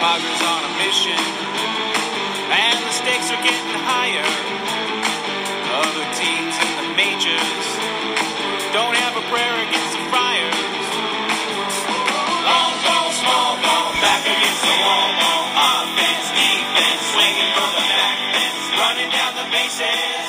Padres on a mission, and the stakes are getting higher. Other teams in the majors don't have a prayer against the Friars. Long ball, small ball, back against the wall. Offense, defense, swinging from the back fence, running down the bases,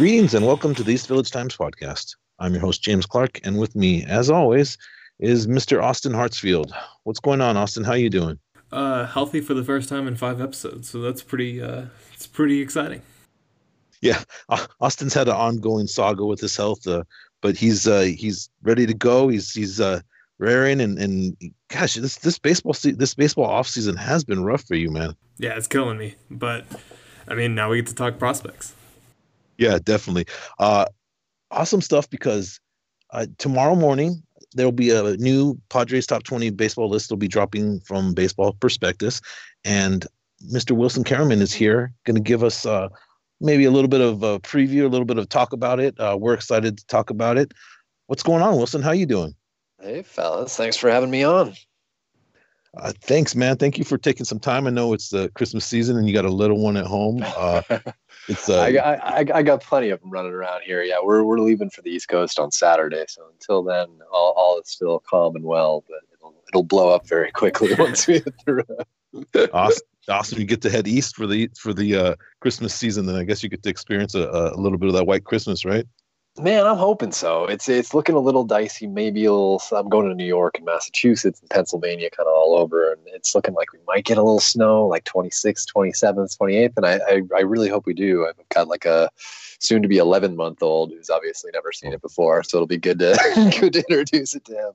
Greetings and welcome to the East Village Times podcast. I'm your host James Clark, and with me, as always, is Mr. Austin Hartsfield. What's going on, Austin? How you doing? uh, healthy for the first time in five episodes. So that's pretty. Uh, it's pretty exciting. Yeah, Au- Austin's had an ongoing saga with his health, uh, but he's uh, he's ready to go. He's he's uh, raring, and and gosh, this this baseball se- this baseball off season has been rough for you, man. Yeah, it's killing me. But I mean, now we get to talk prospects. Yeah, definitely. Uh, awesome stuff because uh, tomorrow morning there'll be a new Padres top 20 baseball list. will be dropping from Baseball Prospectus. And Mr. Wilson Karaman is here, going to give us uh, maybe a little bit of a preview, a little bit of talk about it. Uh, we're excited to talk about it. What's going on, Wilson? How you doing? Hey, fellas. Thanks for having me on. Uh, thanks, man. Thank you for taking some time. I know it's the Christmas season and you got a little one at home. Uh, it's uh, I, I, I got plenty of them running around here. Yeah, we're, we're leaving for the East Coast on Saturday. So until then, all, all is still calm and well, but it'll, it'll blow up very quickly once we hit the road. awesome. Awesome. You get to head east for the for the uh, Christmas season. Then I guess you get to experience a, a little bit of that white Christmas, right? Man, I'm hoping so. It's it's looking a little dicey. Maybe a little. I'm going to New York and Massachusetts and Pennsylvania, kind of all over, and it's looking like we might get a little snow, like 26th, 27th, 28th, and I, I I really hope we do. I've got like a soon to be 11 month old who's obviously never seen it before, so it'll be good to good to introduce it to him.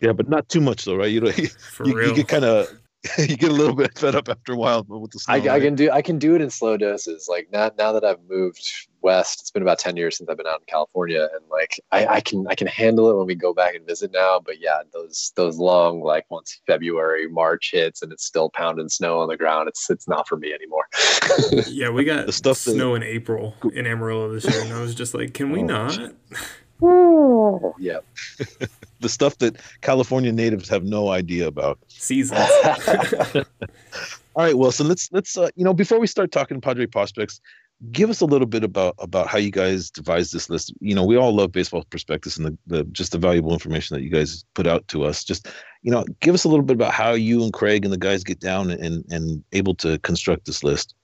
Yeah, but not too much though, right? You know, you, For you, real. you get kind of you get a little bit fed up after a while with the snow. I, I can do I can do it in slow doses. Like now, now that I've moved west, it's been about ten years since I've been out in California, and like I, I can I can handle it when we go back and visit now. But yeah, those those long like once February March hits and it's still pounding snow on the ground, it's it's not for me anymore. Yeah, we got The stuff that- snow in April in Amarillo this year, and I was just like, can we Oh, not? yeah. The stuff that California natives have no idea about. Seasons. All right, Wilson. Let's let's uh, you know before we start talking Padre prospects, give us a little bit about about how you guys devised this list. You know, we all love baseball prospectus and the, the just the valuable information that you guys put out to us. Just you know, give us a little bit about how you and Craig and the guys get down and and able to construct this list.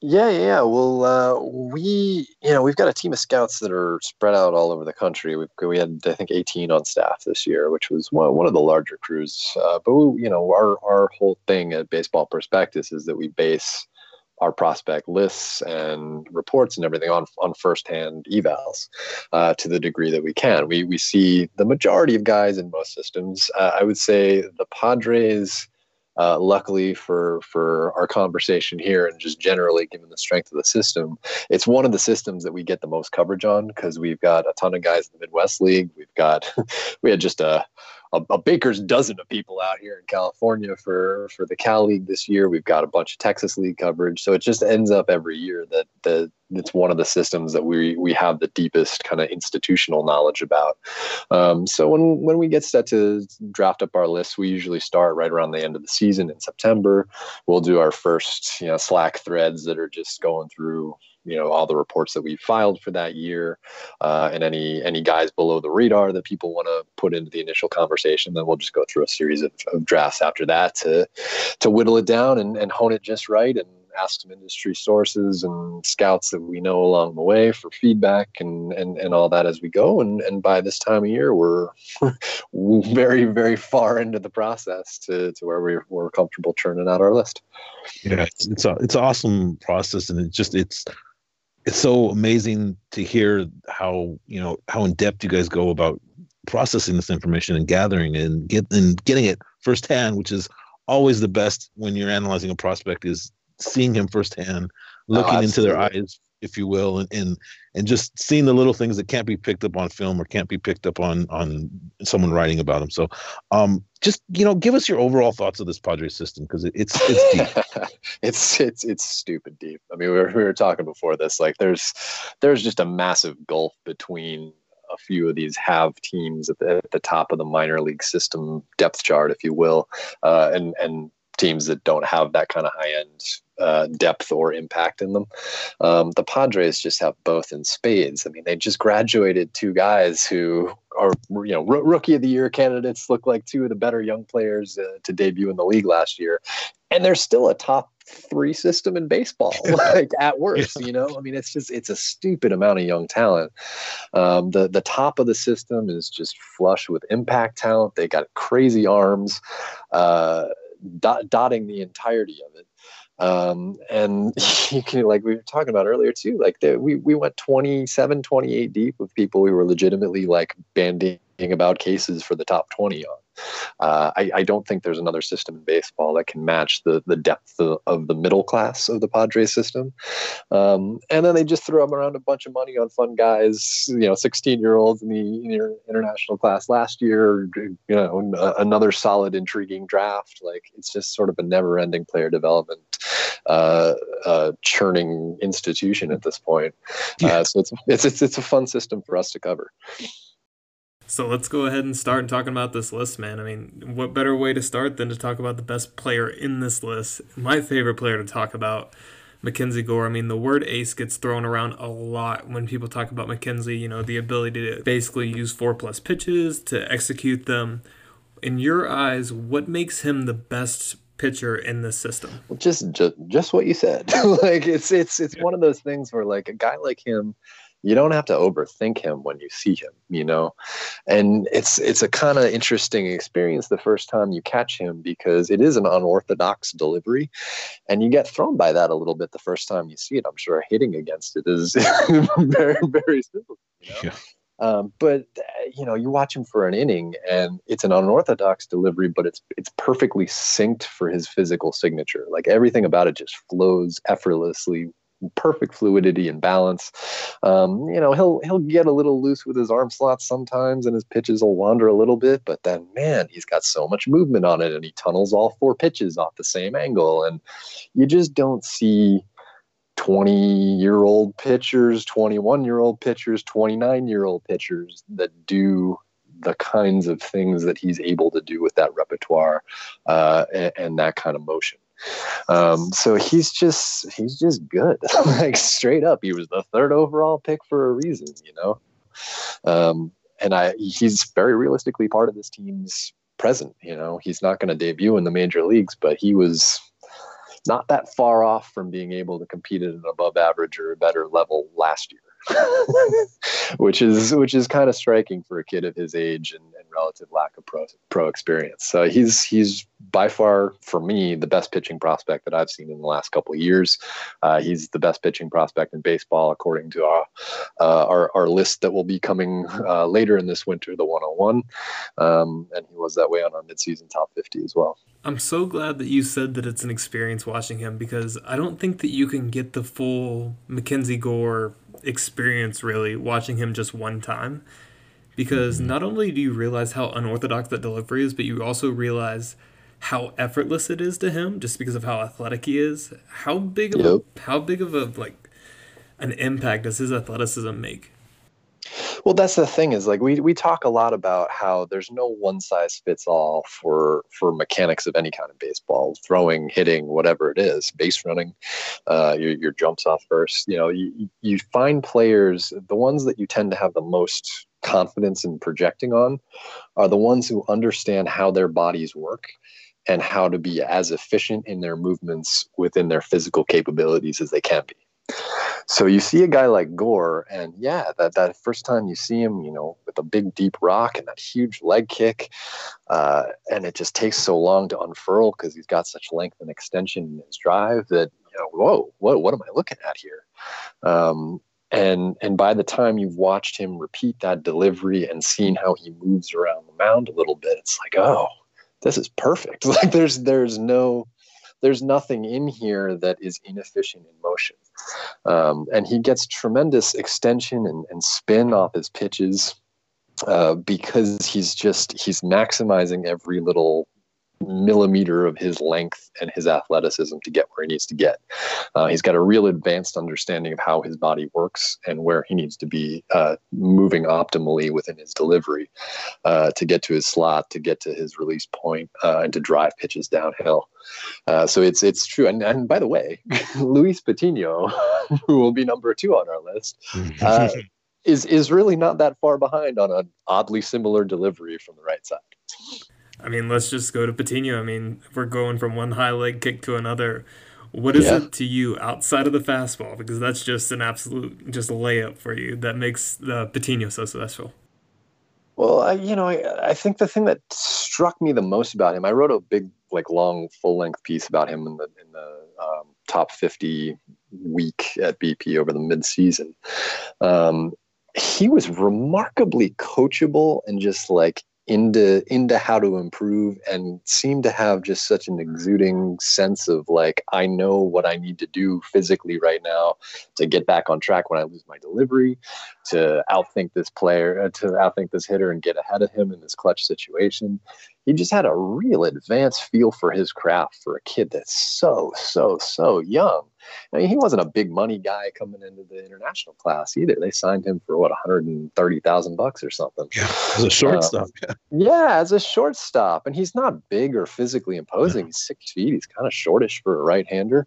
Yeah, yeah. Well, uh, we, you know, we've got a team of scouts that are spread out all over the country. We've, we had, I think, 18 on staff this year, which was one, one of the larger crews. Uh, but we, you know, our our whole thing at Baseball Prospectus is that we base our prospect lists and reports and everything on on firsthand evals uh, to the degree that we can. We we see the majority of guys in most systems. Uh, I would say the Padres. Uh, luckily for for our conversation here and just generally given the strength of the system it's one of the systems that we get the most coverage on because we've got a ton of guys in the midwest league. We've got we had just a, a a baker's dozen of people out here in california for for the cal league this year. We've got a bunch of texas league coverage. So it just ends up every year that that it's one of the systems that we we have the deepest kind of institutional knowledge about. Um, so when when we get set to draft up our list, we usually start right around the end of the season in September. We'll do our first you know Slack threads that are just going through you know all the reports that we filed for that year uh, and any any guys below the radar that people want to put into the initial conversation then we'll just go through a series of, of drafts after that to to whittle it down and, and hone it just right and ask some industry sources and scouts that we know along the way for feedback and and, and all that as we go. And and by this time of year we're very very far into the process to, to where we're, we're comfortable churning out our list. Yeah, it's it's a it's an awesome process, and it just it's it's so amazing to hear how you know how in depth you guys go about processing this information and gathering and get and getting it firsthand, which is always the best when you're analyzing a prospect is seeing him firsthand, looking into their eyes, if you will, and, and and just seeing the little things that can't be picked up on film or can't be picked up on on someone writing about them. So, um, just you know, give us your overall thoughts of this Padres system because it, it's it's deep. it's it's it's stupid deep. I mean, we were, we were talking before this. Like, there's there's just a massive gulf between a few of these have teams at the, at the top of the minor league system depth chart, if you will, uh, and and teams that don't have that kind of high end uh, depth or impact in them. Um, the Padres just have both in spades. I mean, they just graduated two guys who are, you know, r- rookie of the year candidates, look like two of the better young players uh, to debut in the league last year. And they're still a top three system in baseball, like at worst, you know, I mean, it's just, it's a stupid amount of young talent. Um, the, the top of the system is just flush with impact talent. They got crazy arms, uh, dot, dotting the entirety of it. Um, and you can, like we were talking about earlier too, like the, we, we went 27, 28 deep with people we were legitimately like banding about cases for the top 20 on. Uh, I, I, don't think there's another system in baseball that can match the the depth of, of the middle class of the Padres system. Um, and then they just threw around a bunch of money on fun guys, you know, 16 year olds in the international class last year. You know, another solid, intriguing draft. Like it's just sort of a never ending player development uh, uh, churning institution at this point. Yeah. Uh, so it's, it's it's it's a fun system for us to cover. So let's go ahead and start talking about this list, man. I mean, what better way to start than to talk about the best player in this list? My favorite player to talk about, Mackenzie Gore. I mean, the word ace gets thrown around a lot when people talk about Mackenzie, you know, the ability to basically use four plus pitches to execute them. In your eyes, what makes him the best pitcher in this system? Well, just just just what you said. like it's it's it's one of those things where like a guy like him you don't have to overthink him when you see him you know and it's it's a kind of interesting experience the first time you catch him because it is an unorthodox delivery and you get thrown by that a little bit the first time you see it i'm sure hitting against it is very very simple you know? yeah. Um, but you know, you watch him for an inning, and it's an unorthodox delivery, but it's it's perfectly synced for his physical signature. Like everything about it just flows effortlessly perfect fluidity and balance. Um, you know, he'll he'll get a little loose with his arm slots sometimes, and his pitches will wander a little bit. But then, man, he's got so much movement on it, and he tunnels all four pitches off the same angle, and you just don't see. 20 year old pitchers, 21 year old pitchers, 29 year old pitchers that do the kinds of things that he's able to do with that repertoire uh, and, and, that kind of motion. Um, so he's just he's just good. like straight up, he was the third overall pick for a reason, you know. Um, and I he's very realistically part of this team's present. You know, he's not going to debut in the major leagues, but he was not that far off from being able to compete at an above average or a better level last year. which is which is kind of striking for a kid of his age and, and relative lack of pro, pro experience. So he's he's by far for me the best pitching prospect that I've seen in the last couple of years. Uh, he's the best pitching prospect in baseball according to our uh, our, our list that will be coming uh, later in this winter, the 101, um, and he was that way on our midseason top 50 as well. I'm so glad that you said that it's an experience watching him because I don't think that you can get the full Mackenzie Gore experience really watching him just one time because mm-hmm. not only do you realize how unorthodox that delivery is, but you also realize how effortless it is to him just because of how athletic he is. How big of yep. a how big of a like an impact does his athleticism make? Well, that's the thing is like we we talk a lot about how there's no one size fits all for for mechanics of any kind of baseball, throwing, hitting, whatever it is, base running, uh, your your jumps off first. You know, you you find players the ones that you tend to have the most confidence in projecting on are the ones who understand how their bodies work and how to be as efficient in their movements within their physical capabilities as they can be. So you see a guy like Gore, and yeah, that, that first time you see him, you know, with a big deep rock and that huge leg kick, uh, and it just takes so long to unfurl because he's got such length and extension in his drive that you know, whoa, what what am I looking at here? Um, and and by the time you've watched him repeat that delivery and seen how he moves around the mound a little bit, it's like, oh, this is perfect. Like there's there's no there's nothing in here that is inefficient in motion. Um, and he gets tremendous extension and, and spin off his pitches uh, because he's just he's maximizing every little millimeter of his length and his athleticism to get where he needs to get. Uh, he's got a real advanced understanding of how his body works and where he needs to be uh, moving optimally within his delivery uh, to get to his slot, to get to his release point, uh, and to drive pitches downhill. Uh, so it's it's true. And, and by the way, Luis Patino, who will be number two on our list, uh, is is really not that far behind on an oddly similar delivery from the right side. I mean, let's just go to Patino. I mean, we're going from one high leg kick to another, what is yeah. it to you outside of the fastball? Because that's just an absolute just layup for you that makes the Patino so special. Well, I, you know, I, I think the thing that struck me the most about him, I wrote a big, like, long, full length piece about him in the in the um, top fifty week at BP over the mid season. Um, he was remarkably coachable and just like into into how to improve and seemed to have just such an exuding sense of like I know what I need to do physically right now to get back on track when I lose my delivery, to outthink this player, uh, to outthink this hitter and get ahead of him in this clutch situation. He just had a real advanced feel for his craft for a kid that's so so so young. I mean, he wasn't a big money guy coming into the international class either. They signed him for what 130,000 bucks or something. Yeah, as a shortstop. Uh, yeah. yeah, as a shortstop, and he's not big or physically imposing. Yeah. He's six feet. He's kind of shortish for a right-hander,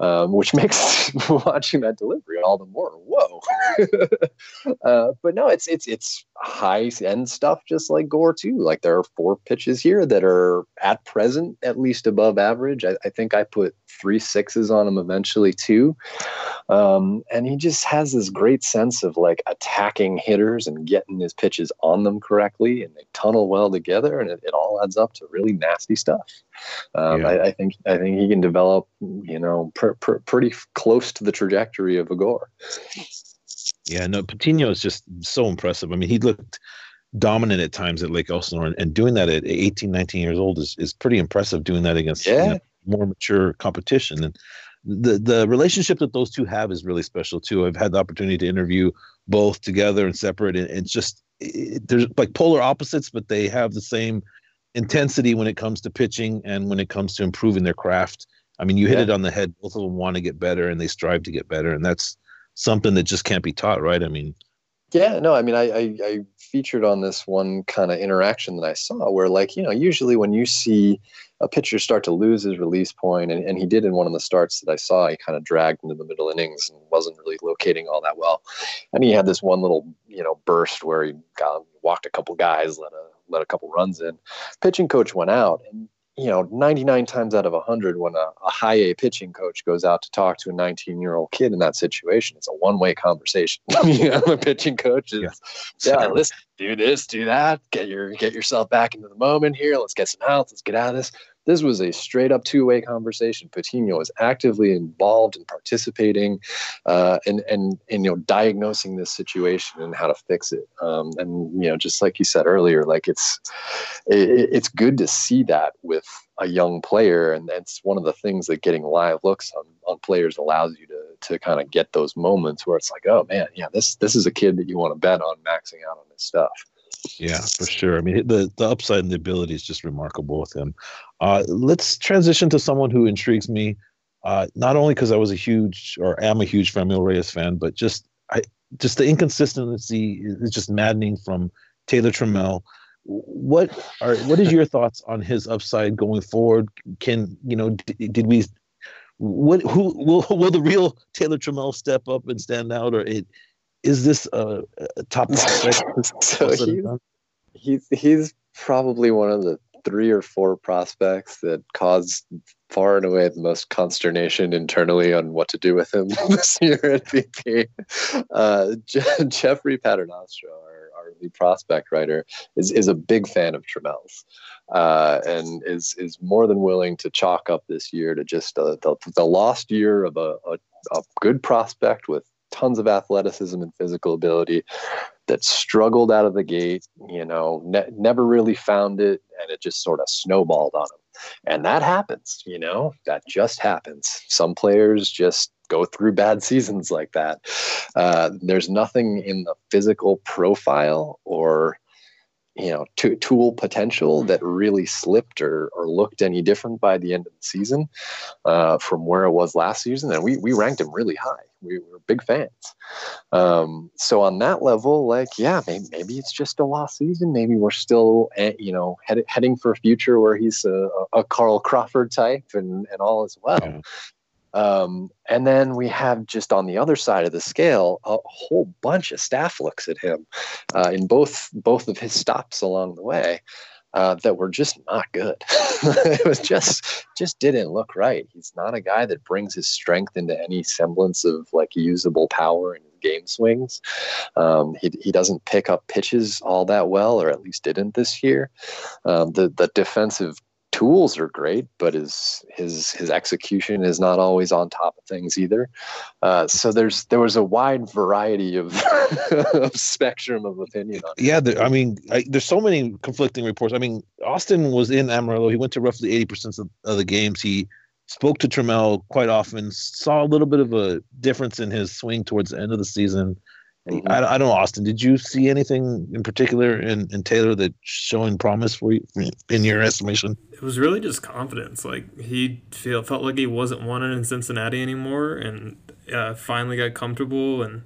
um, which makes watching that delivery all the more whoa. uh, but no, it's it's it's high end stuff, just like Gore too. Like there are four pitches here that are at present at least above average. I, I think I put three sixes on him eventually too. Um, and he just has this great sense of like attacking hitters and getting his pitches on them correctly, and they tunnel well together, and it, it all adds up to really nasty stuff. Um, yeah. I, I, think I think he can develop, you know, pr- pr- pretty close to the trajectory of a Gore. Yeah, no, Patino is just so impressive. I mean, he looked dominant at times at Lake Elsinore, and, and doing that at 18, 19 years old is, is pretty impressive. Doing that against yeah. you know, more mature competition, and the the relationship that those two have is really special too. I've had the opportunity to interview both together and separate, and it's just it, there's like polar opposites, but they have the same intensity when it comes to pitching and when it comes to improving their craft. I mean, you hit yeah. it on the head. Both of them want to get better, and they strive to get better, and that's something that just can't be taught, right? I mean, yeah, no, I mean, I, I, I featured on this one kind of interaction that I saw where, like, you know, usually when you see a pitcher start to lose his release point, and, and he did in one of the starts that I saw, he kind of dragged into the middle innings and wasn't really locating all that well. And he had this one little, you know, burst where he got walked a couple guys, let a let a couple runs in. Pitching coach went out, and you know, 99 times out of 100, when a, a high A pitching coach goes out to talk to a 19 year old kid in that situation, it's a one way conversation. you know, the pitching coach is, yeah, yeah listen, do this, do that, get your get yourself back into the moment here. Let's get some outs. Let's get out of this. This was a straight up two way conversation. Patino was actively involved in participating uh, and, and, and, you know, diagnosing this situation and how to fix it. Um, and, you know, just like you said earlier, like it's, it, it's good to see that with a young player. And that's one of the things that getting live looks on, on players allows you to, to kind of get those moments where it's like, oh man, yeah, this, this is a kid that you want to bet on maxing out on this stuff. Yeah, for sure. I mean, the the upside and the ability is just remarkable with him. Uh, let's transition to someone who intrigues me, uh, not only because I was a huge or am a huge Franmil Reyes fan, but just I just the inconsistency is just maddening from Taylor Trammell. What are what is your thoughts on his upside going forward? Can you know d- did we what who will will the real Taylor Trammell step up and stand out, or it is this a, a top prospect? so he's, he's he's probably one of the three or four prospects that caused far and away the most consternation internally on what to do with him this year at BP. Uh, Je- Jeffrey Paternostro, our, our lead prospect writer, is, is a big fan of Trammell's uh, and is is more than willing to chalk up this year to just uh, the, the lost year of a, a, a good prospect with tons of athleticism and physical ability that struggled out of the gate, you know, ne- never really found it, and it just sort of snowballed on him. And that happens, you know, that just happens. Some players just go through bad seasons like that. Uh, there's nothing in the physical profile or you know to, tool potential that really slipped or, or looked any different by the end of the season uh, from where it was last season. And we, we ranked him really high. We were big fans. Um, so on that level like yeah maybe, maybe it's just a lost season. Maybe we're still eh, you know head, heading for a future where he's a, a carl crawford type and, and all as well. Yeah. Um, and then we have just on the other side of the scale a whole bunch of staff looks at him uh, in both both of his stops along the way uh, that were just not good. it was just just didn't look right. He's not a guy that brings his strength into any semblance of like usable power in his game swings. Um, he, he doesn't pick up pitches all that well, or at least didn't this year. Um, the the defensive tools are great, but his his his execution is not always on top of things either. Uh, so there's there was a wide variety of, of spectrum of opinion on. Yeah, I mean, I, there's so many conflicting reports. I mean, Austin was in Amarillo. He went to roughly eighty percent of, of the games. He spoke to Trammell quite often. Saw a little bit of a difference in his swing towards the end of the season. Mm-hmm. I, I, don't know, Austin. Did you see anything in particular in, in Taylor that showing promise for you, in your estimation? It was really just confidence. Like he feel, felt like he wasn't wanted in Cincinnati anymore, and uh, finally got comfortable and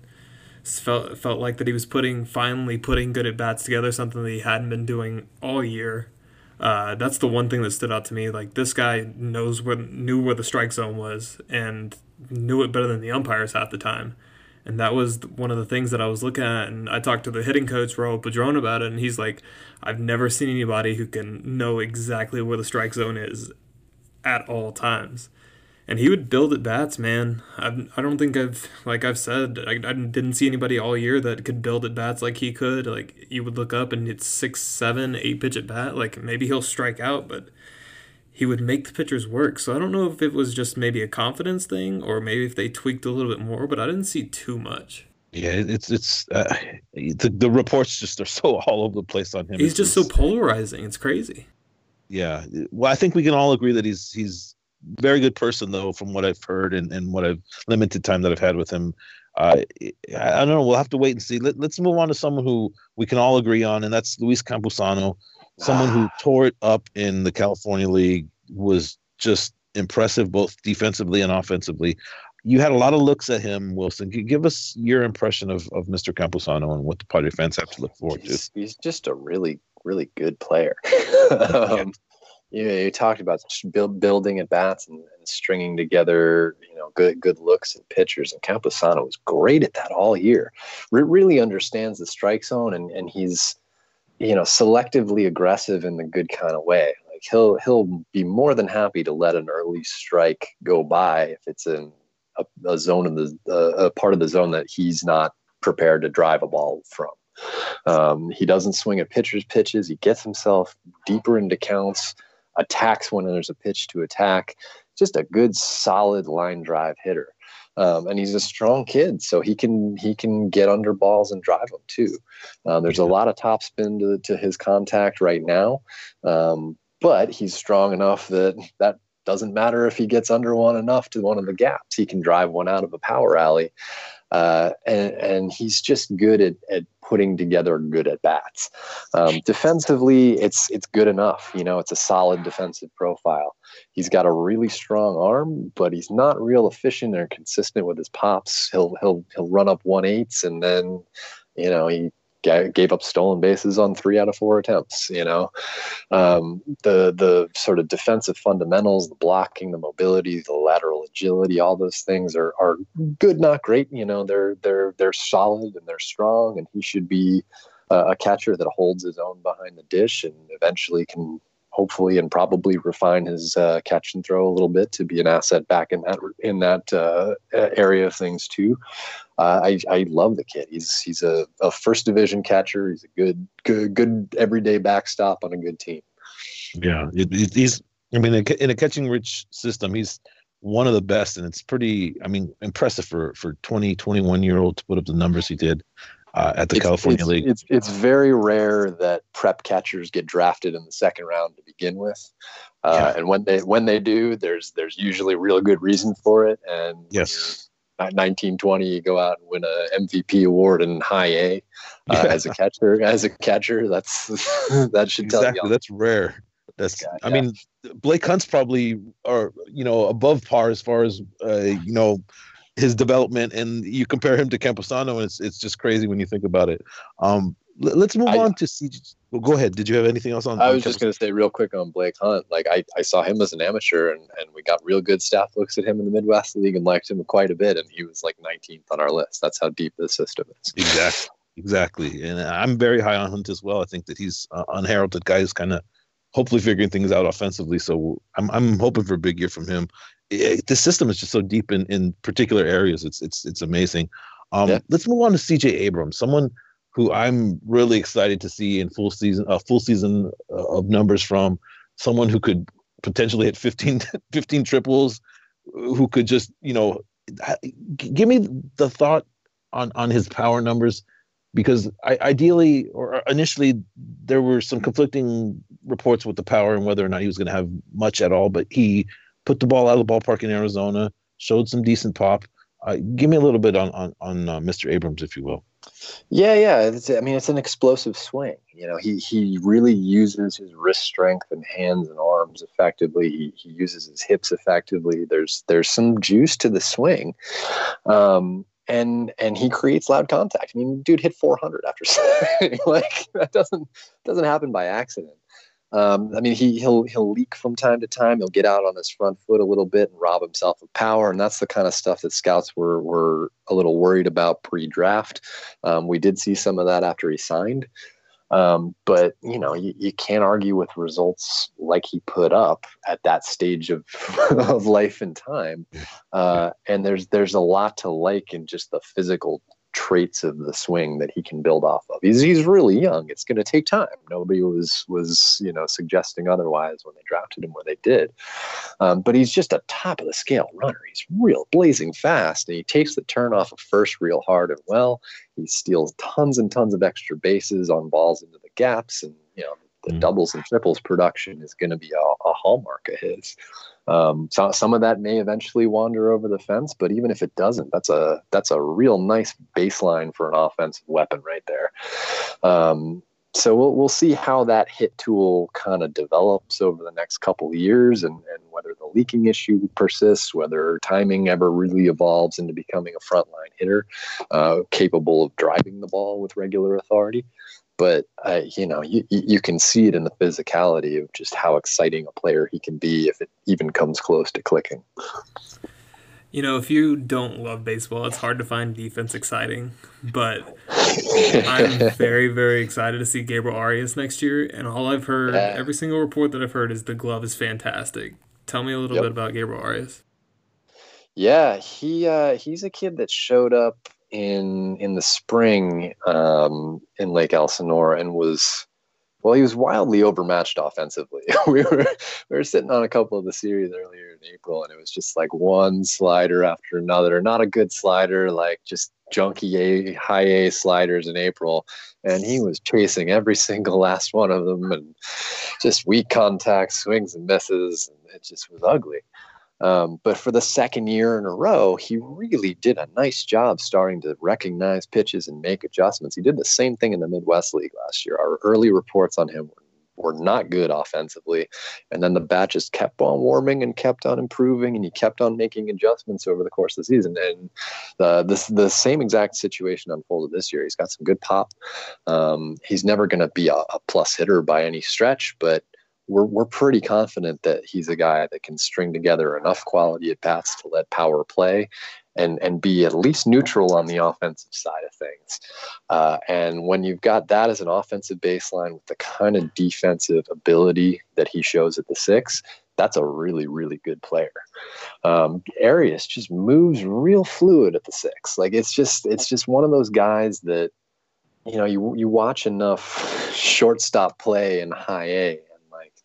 felt felt like that he was putting finally putting good at bats together, something that he hadn't been doing all year. Uh, that's the one thing that stood out to me. Like this guy knows where knew where the strike zone was and knew it better than the umpires half the time. And that was one of the things that I was looking at. And I talked to the hitting coach, Raul Padron, about it. And he's like, I've never seen anybody who can know exactly where the strike zone is at all times. And he would build at bats, man. I, I don't think I've, like I've said, I, I didn't see anybody all year that could build at bats like he could. Like you would look up and it's six, seven, eight pitch at bat. Like maybe he'll strike out, but he would make the pitchers work. So I don't know if it was just maybe a confidence thing or maybe if they tweaked a little bit more, but I didn't see too much. Yeah, it's it's uh, the the reports just are so all over the place on him. He's just so polarizing. It's crazy. Yeah, well, I think we can all agree that he's he's very good person though, from what I've heard and, and what I've limited time that I've had with him. Uh, I don't know. We'll have to wait and see. Let, let's move on to someone who we can all agree on, and that's Luis Campusano someone who tore it up in the California League was just impressive both defensively and offensively. You had a lot of looks at him, Wilson. Give us your impression of, of Mr. Campusano and what the Padre fans have to look forward he's, to. He's just a really, really good player. um, you know, you talked about build, building at bats and, and, stringing together, you know, good good looks and pitchers. And Campusano was great at that all year. really understands the strike zone, and and he's you know selectively aggressive in the good kind of way. Like he'll he'll be more than happy to let an early strike go by if it's in a, a zone in the a part of the zone that he's not prepared to drive a ball from. Um, he doesn't swing at pitchers pitches. He gets himself deeper into counts attacks when there's a pitch to attack. Just a good solid line drive hitter um, and he's a strong kid, so he can he can get under balls and drive them too. Um, there's a lot of topspin to to his contact right now, um, but he's strong enough that that doesn't matter if he gets under one enough to one of the gaps. He can drive one out of a power alley, uh, and, and he's just good at, at putting together good at bats. Um, defensively, it's it's good enough. You know, it's a solid defensive profile. He's got a really strong arm, but he's not real efficient or consistent with his pops. He'll he'll he'll run up one eights and then, you know, he gave up stolen bases on three out of four attempts. You know, um, the the sort of defensive fundamentals, the blocking, the mobility, the lateral agility, all those things are are good, not great. You know, they're they're they're solid and they're strong, and he should be uh, a catcher that holds his own behind the dish and eventually can hopefully and probably refine his uh, catch and throw a little bit to be an asset back in that in that uh, area of things too. Uh, I I love the kid. He's he's a, a first division catcher. He's a good good good everyday backstop on a good team. Yeah, he's. I mean, in a catching rich system, he's one of the best, and it's pretty. I mean, impressive for for 20, 21 year old to put up the numbers he did uh, at the it's, California it's, League. It's it's very rare that prep catchers get drafted in the second round to begin with, uh, yeah. and when they when they do, there's there's usually real good reason for it. And yes, 1920, you go out and win a MVP award in high A uh, yeah. as a catcher. As a catcher, that's that should exactly. tell you. That's rare. That's. I yeah. mean, Blake Hunt's probably are you know above par as far as uh, you know his development, and you compare him to Campusano, and it's it's just crazy when you think about it. Um, let's move I, on to CJ. Well, go ahead. Did you have anything else on? I was just going to say real quick on Blake Hunt. Like I, I saw him as an amateur, and, and we got real good staff looks at him in the Midwest League and liked him quite a bit. And he was like 19th on our list. That's how deep the system is. Exactly. Exactly. And I'm very high on Hunt as well. I think that he's uh, unheralded guy who's kind of hopefully figuring things out offensively. So I'm I'm hoping for a big year from him. It, the system is just so deep in in particular areas. It's it's it's amazing. Um, yeah. Let's move on to CJ Abrams, someone who I'm really excited to see in full season, a uh, full season uh, of numbers from someone who could potentially hit 15, 15 triples, who could just, you know, give me the thought on, on his power numbers because I, ideally or initially there were some conflicting reports with the power and whether or not he was going to have much at all, but he put the ball out of the ballpark in Arizona, showed some decent pop. Uh, give me a little bit on on, on uh, Mr. Abrams, if you will. Yeah, yeah. I mean, it's an explosive swing. You know, he he really uses his wrist strength and hands and arms effectively. He, he uses his hips effectively. There's there's some juice to the swing, um, and and he creates loud contact. I mean, dude hit 400 after like that doesn't doesn't happen by accident. Um, I mean, he he'll he'll leak from time to time. He'll get out on his front foot a little bit and rob himself of power, and that's the kind of stuff that scouts were were a little worried about pre-draft. Um, we did see some of that after he signed, um, but you know, you, you can't argue with results like he put up at that stage of of life and time. Uh, and there's there's a lot to like in just the physical traits of the swing that he can build off of. He's he's really young. It's going to take time. Nobody was was you know suggesting otherwise when they drafted him where they did. Um, but he's just a top of the scale runner. He's real blazing fast, and he takes the turn off of first real hard and well. He steals tons and tons of extra bases on balls into the gaps, and you know the mm. doubles and triples production is going to be a, a hallmark of his. Um, so some of that may eventually wander over the fence, but even if it doesn't, that's a that's a real nice baseline for an offensive weapon right there. Um, so we'll we'll see how that hit tool kind of develops over the next couple of years, and, and whether the leaking issue persists, whether timing ever really evolves into becoming a frontline hitter uh, capable of driving the ball with regular authority but uh, you know you, you can see it in the physicality of just how exciting a player he can be if it even comes close to clicking you know if you don't love baseball it's hard to find defense exciting but i'm very very excited to see gabriel arias next year and all i've heard yeah. every single report that i've heard is the glove is fantastic tell me a little yep. bit about gabriel arias yeah he uh, he's a kid that showed up in in the spring um, in Lake Elsinore and was well, he was wildly overmatched offensively. we were we were sitting on a couple of the series earlier in April, and it was just like one slider after another. Not a good slider, like just junky A high A sliders in April, and he was chasing every single last one of them, and just weak contact swings and misses, and it just was ugly. Um, but for the second year in a row, he really did a nice job starting to recognize pitches and make adjustments. He did the same thing in the Midwest League last year. Our early reports on him were, were not good offensively. And then the bat just kept on warming and kept on improving, and he kept on making adjustments over the course of the season. And the, the, the same exact situation unfolded this year. He's got some good pop. Um, he's never going to be a, a plus hitter by any stretch, but we're, we're pretty confident that he's a guy that can string together enough quality at bats to let power play and, and be at least neutral on the offensive side of things. Uh, and when you've got that as an offensive baseline with the kind of defensive ability that he shows at the six, that's a really, really good player. Um, Arias just moves real fluid at the six. Like it's just, it's just one of those guys that, you know, you, you watch enough shortstop play in high A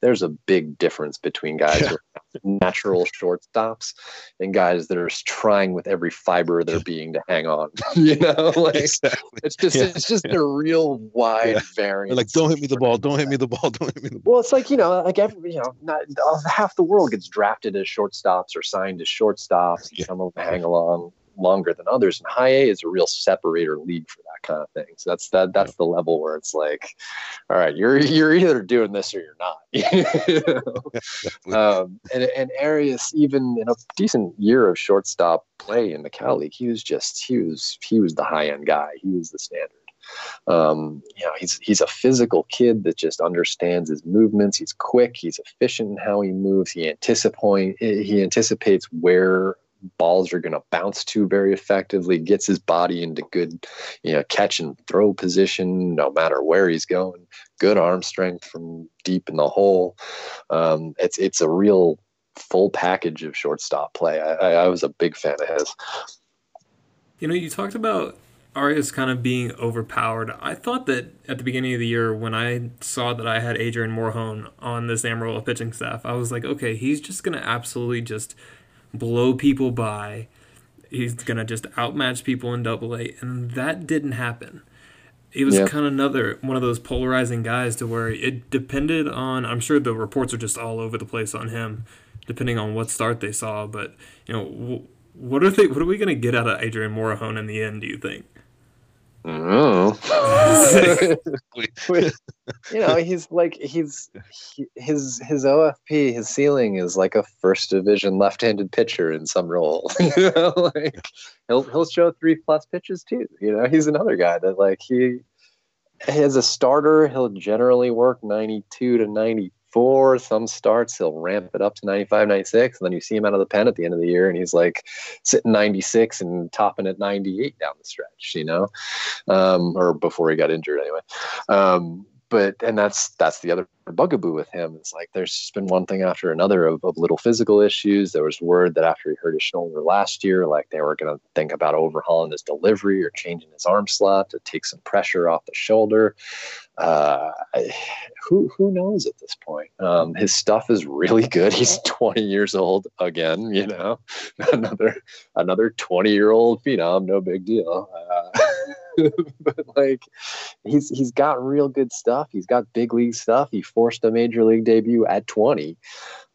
there's a big difference between guys yeah. natural shortstops and guys that are trying with every fiber of their being to hang on. you know, like exactly. it's just yeah. it's just yeah. a real wide variance. like, don't hit me the ball, don't hit me the ball, don't hit me the ball. Well, it's like you know, like every you know, not half the world gets drafted as shortstops or signed as shortstops. Some of them hang along longer than others. And high A is a real separator league for kind of thing. So that's that that's the level where it's like, all right, you're you're either doing this or you're not. you know? um, and and Arias, even in a decent year of shortstop play in the Cal League, he was just he was he was the high end guy. He was the standard. Um, you know, he's he's a physical kid that just understands his movements. He's quick. He's efficient in how he moves. He anticipate he anticipates where balls are going to bounce to very effectively. Gets his body into good, you know, catch and throw position no matter where he's going. Good arm strength from deep in the hole. Um, it's it's a real full package of shortstop play. I, I, I was a big fan of his. You know, you talked about Arias kind of being overpowered. I thought that at the beginning of the year, when I saw that I had Adrian Morejon on this Amarillo pitching staff, I was like, okay, he's just going to absolutely just blow people by. He's going to just outmatch people in double A. And that didn't happen. It was yeah. kind of another one of those polarizing guys to where it depended on, I'm sure the reports are just all over the place on him, depending on what start they saw. But, you know, what are they? What are we going to get out of Adrian Morejon in the end? Do you think? Oh. you know, he's like he's he, his his OFP, his ceiling is like a first division left-handed pitcher in some role. you know, like he'll he'll show three plus pitches too. You know, he's another guy that like he as a starter, he'll generally work 92 to 90 94. Some starts, he'll ramp it up to 95, 96. And then you see him out of the pen at the end of the year and he's like sitting 96 and topping at 98 down the stretch, you know, um, or before he got injured anyway. Um, but and that's that's the other bugaboo with him. It's like there's just been one thing after another of, of little physical issues. There was word that after he hurt his shoulder last year, like they were going to think about overhauling his delivery or changing his arm slot to take some pressure off the shoulder. Uh, who who knows at this point? Um, his stuff is really good. He's 20 years old again. You know, another another 20 year old phenom. No big deal. Uh, but like he's he's got real good stuff. He's got big league stuff. He forced a major league debut at 20.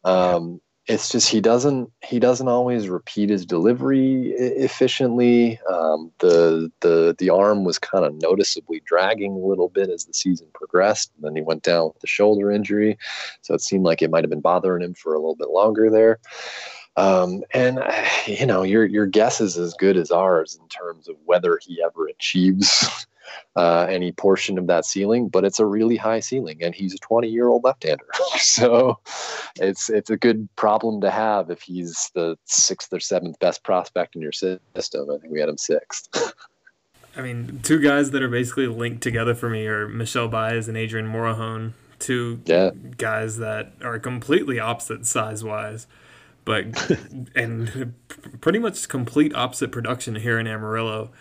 Um, it's just he doesn't he doesn't always repeat his delivery efficiently. Um, the the the arm was kind of noticeably dragging a little bit as the season progressed. And then he went down with the shoulder injury, so it seemed like it might have been bothering him for a little bit longer there. Um, and you know, your your guess is as good as ours in terms of whether he ever achieves uh, any portion of that ceiling. But it's a really high ceiling, and he's a 20 year old left hander, so it's it's a good problem to have if he's the sixth or seventh best prospect in your system. I think we had him sixth. I mean, two guys that are basically linked together for me are Michel Baez and Adrian Morejon, two yeah. guys that are completely opposite size wise but and pretty much complete opposite production here in Amarillo.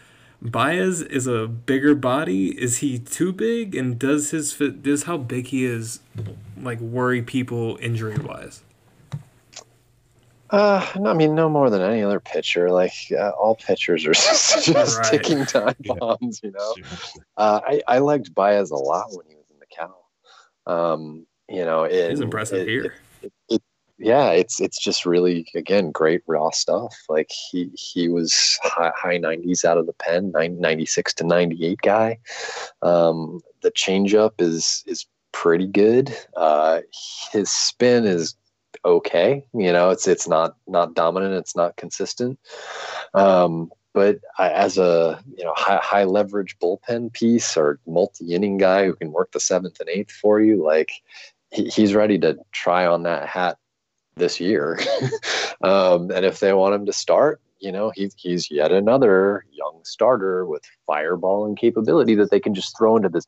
Baez is a bigger body. Is he too big? And does his fit, does how big he is, like worry people injury wise? Uh, no, I mean, no more than any other pitcher. Like uh, all pitchers are just, just right. ticking time bombs, you know. Uh, I I liked Baez a lot when he was in the Cal. Um, you know, it, he's impressive it, here. It, it, yeah, it's it's just really again great raw stuff. Like he he was high, high 90s out of the pen, 96 to 98 guy. Um, the changeup is is pretty good. Uh, his spin is okay. You know, it's it's not not dominant. It's not consistent. Um, but as a you know high, high leverage bullpen piece or multi inning guy who can work the seventh and eighth for you, like he, he's ready to try on that hat this year. um, and if they want him to start, you know, he, he's yet another young starter with fireball and capability that they can just throw into this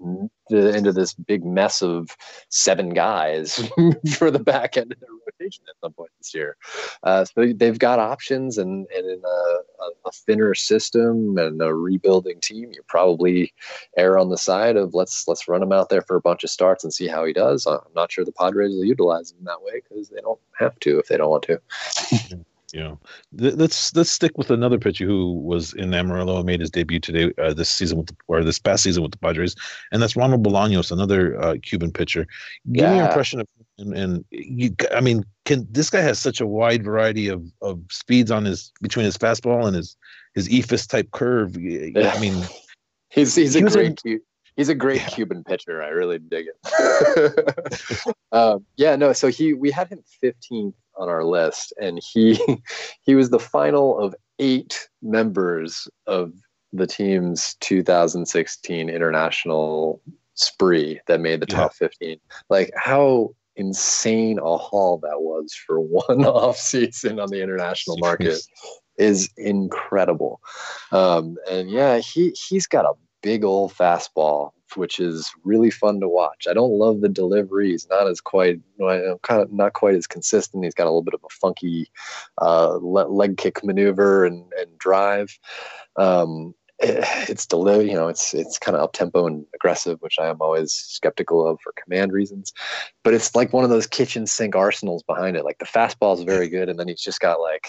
into this big mess of seven guys for the back end of their rotation at some point this year. Uh, so they've got options, and, and in a, a, thinner system and a rebuilding team, you probably err on the side of let's let's run him out there for a bunch of starts and see how he does. I'm not sure the Padres will utilize him that way because they don't have to if they don't want to. You know, let's let's stick with another pitcher who was in Amarillo and made his debut today uh, this season with the, or this past season with the Padres, and that's Ronald Bolaños, another uh, Cuban pitcher. Give me your impression of and, and you, I mean, can this guy has such a wide variety of of speeds on his between his fastball and his his eephus type curve. I mean, He's he's He a great in- he's a great Yeah. Cuban pitcher. I really dig it. um, yeah, no. So he we had him 15th on our list, and he he was the final of eight members of the team's 2016 international spree that made the Yeah. top 15. Like how insane a haul that was for one off season on the international market is incredible. Um, and yeah, he he's got a big old fastball, which is really fun to watch. I don't love the delivery; he's not as quite well, kind of not quite as consistent. He's got a little bit of a funky uh, le- leg kick maneuver and and drive. Um, it- it's deli- you know, it's it's kind of up tempo and aggressive, which I am always skeptical of for command reasons. But it's like one of those kitchen sink arsenals behind it. Like the fastball is very good, and then he's just got like